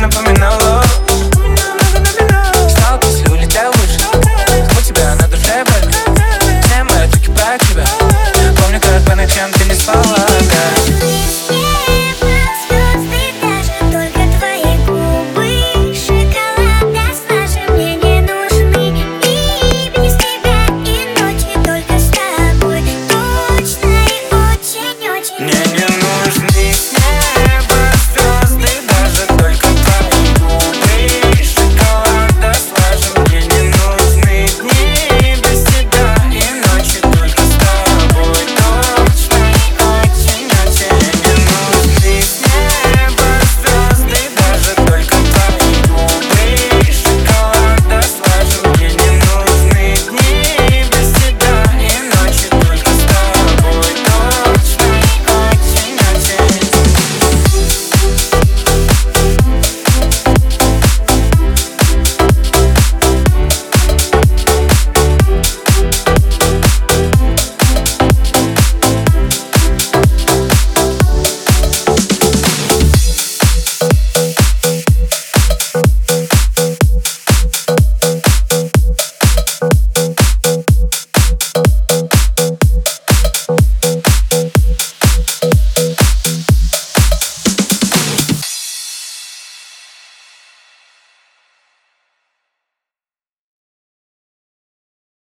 gonna put me nose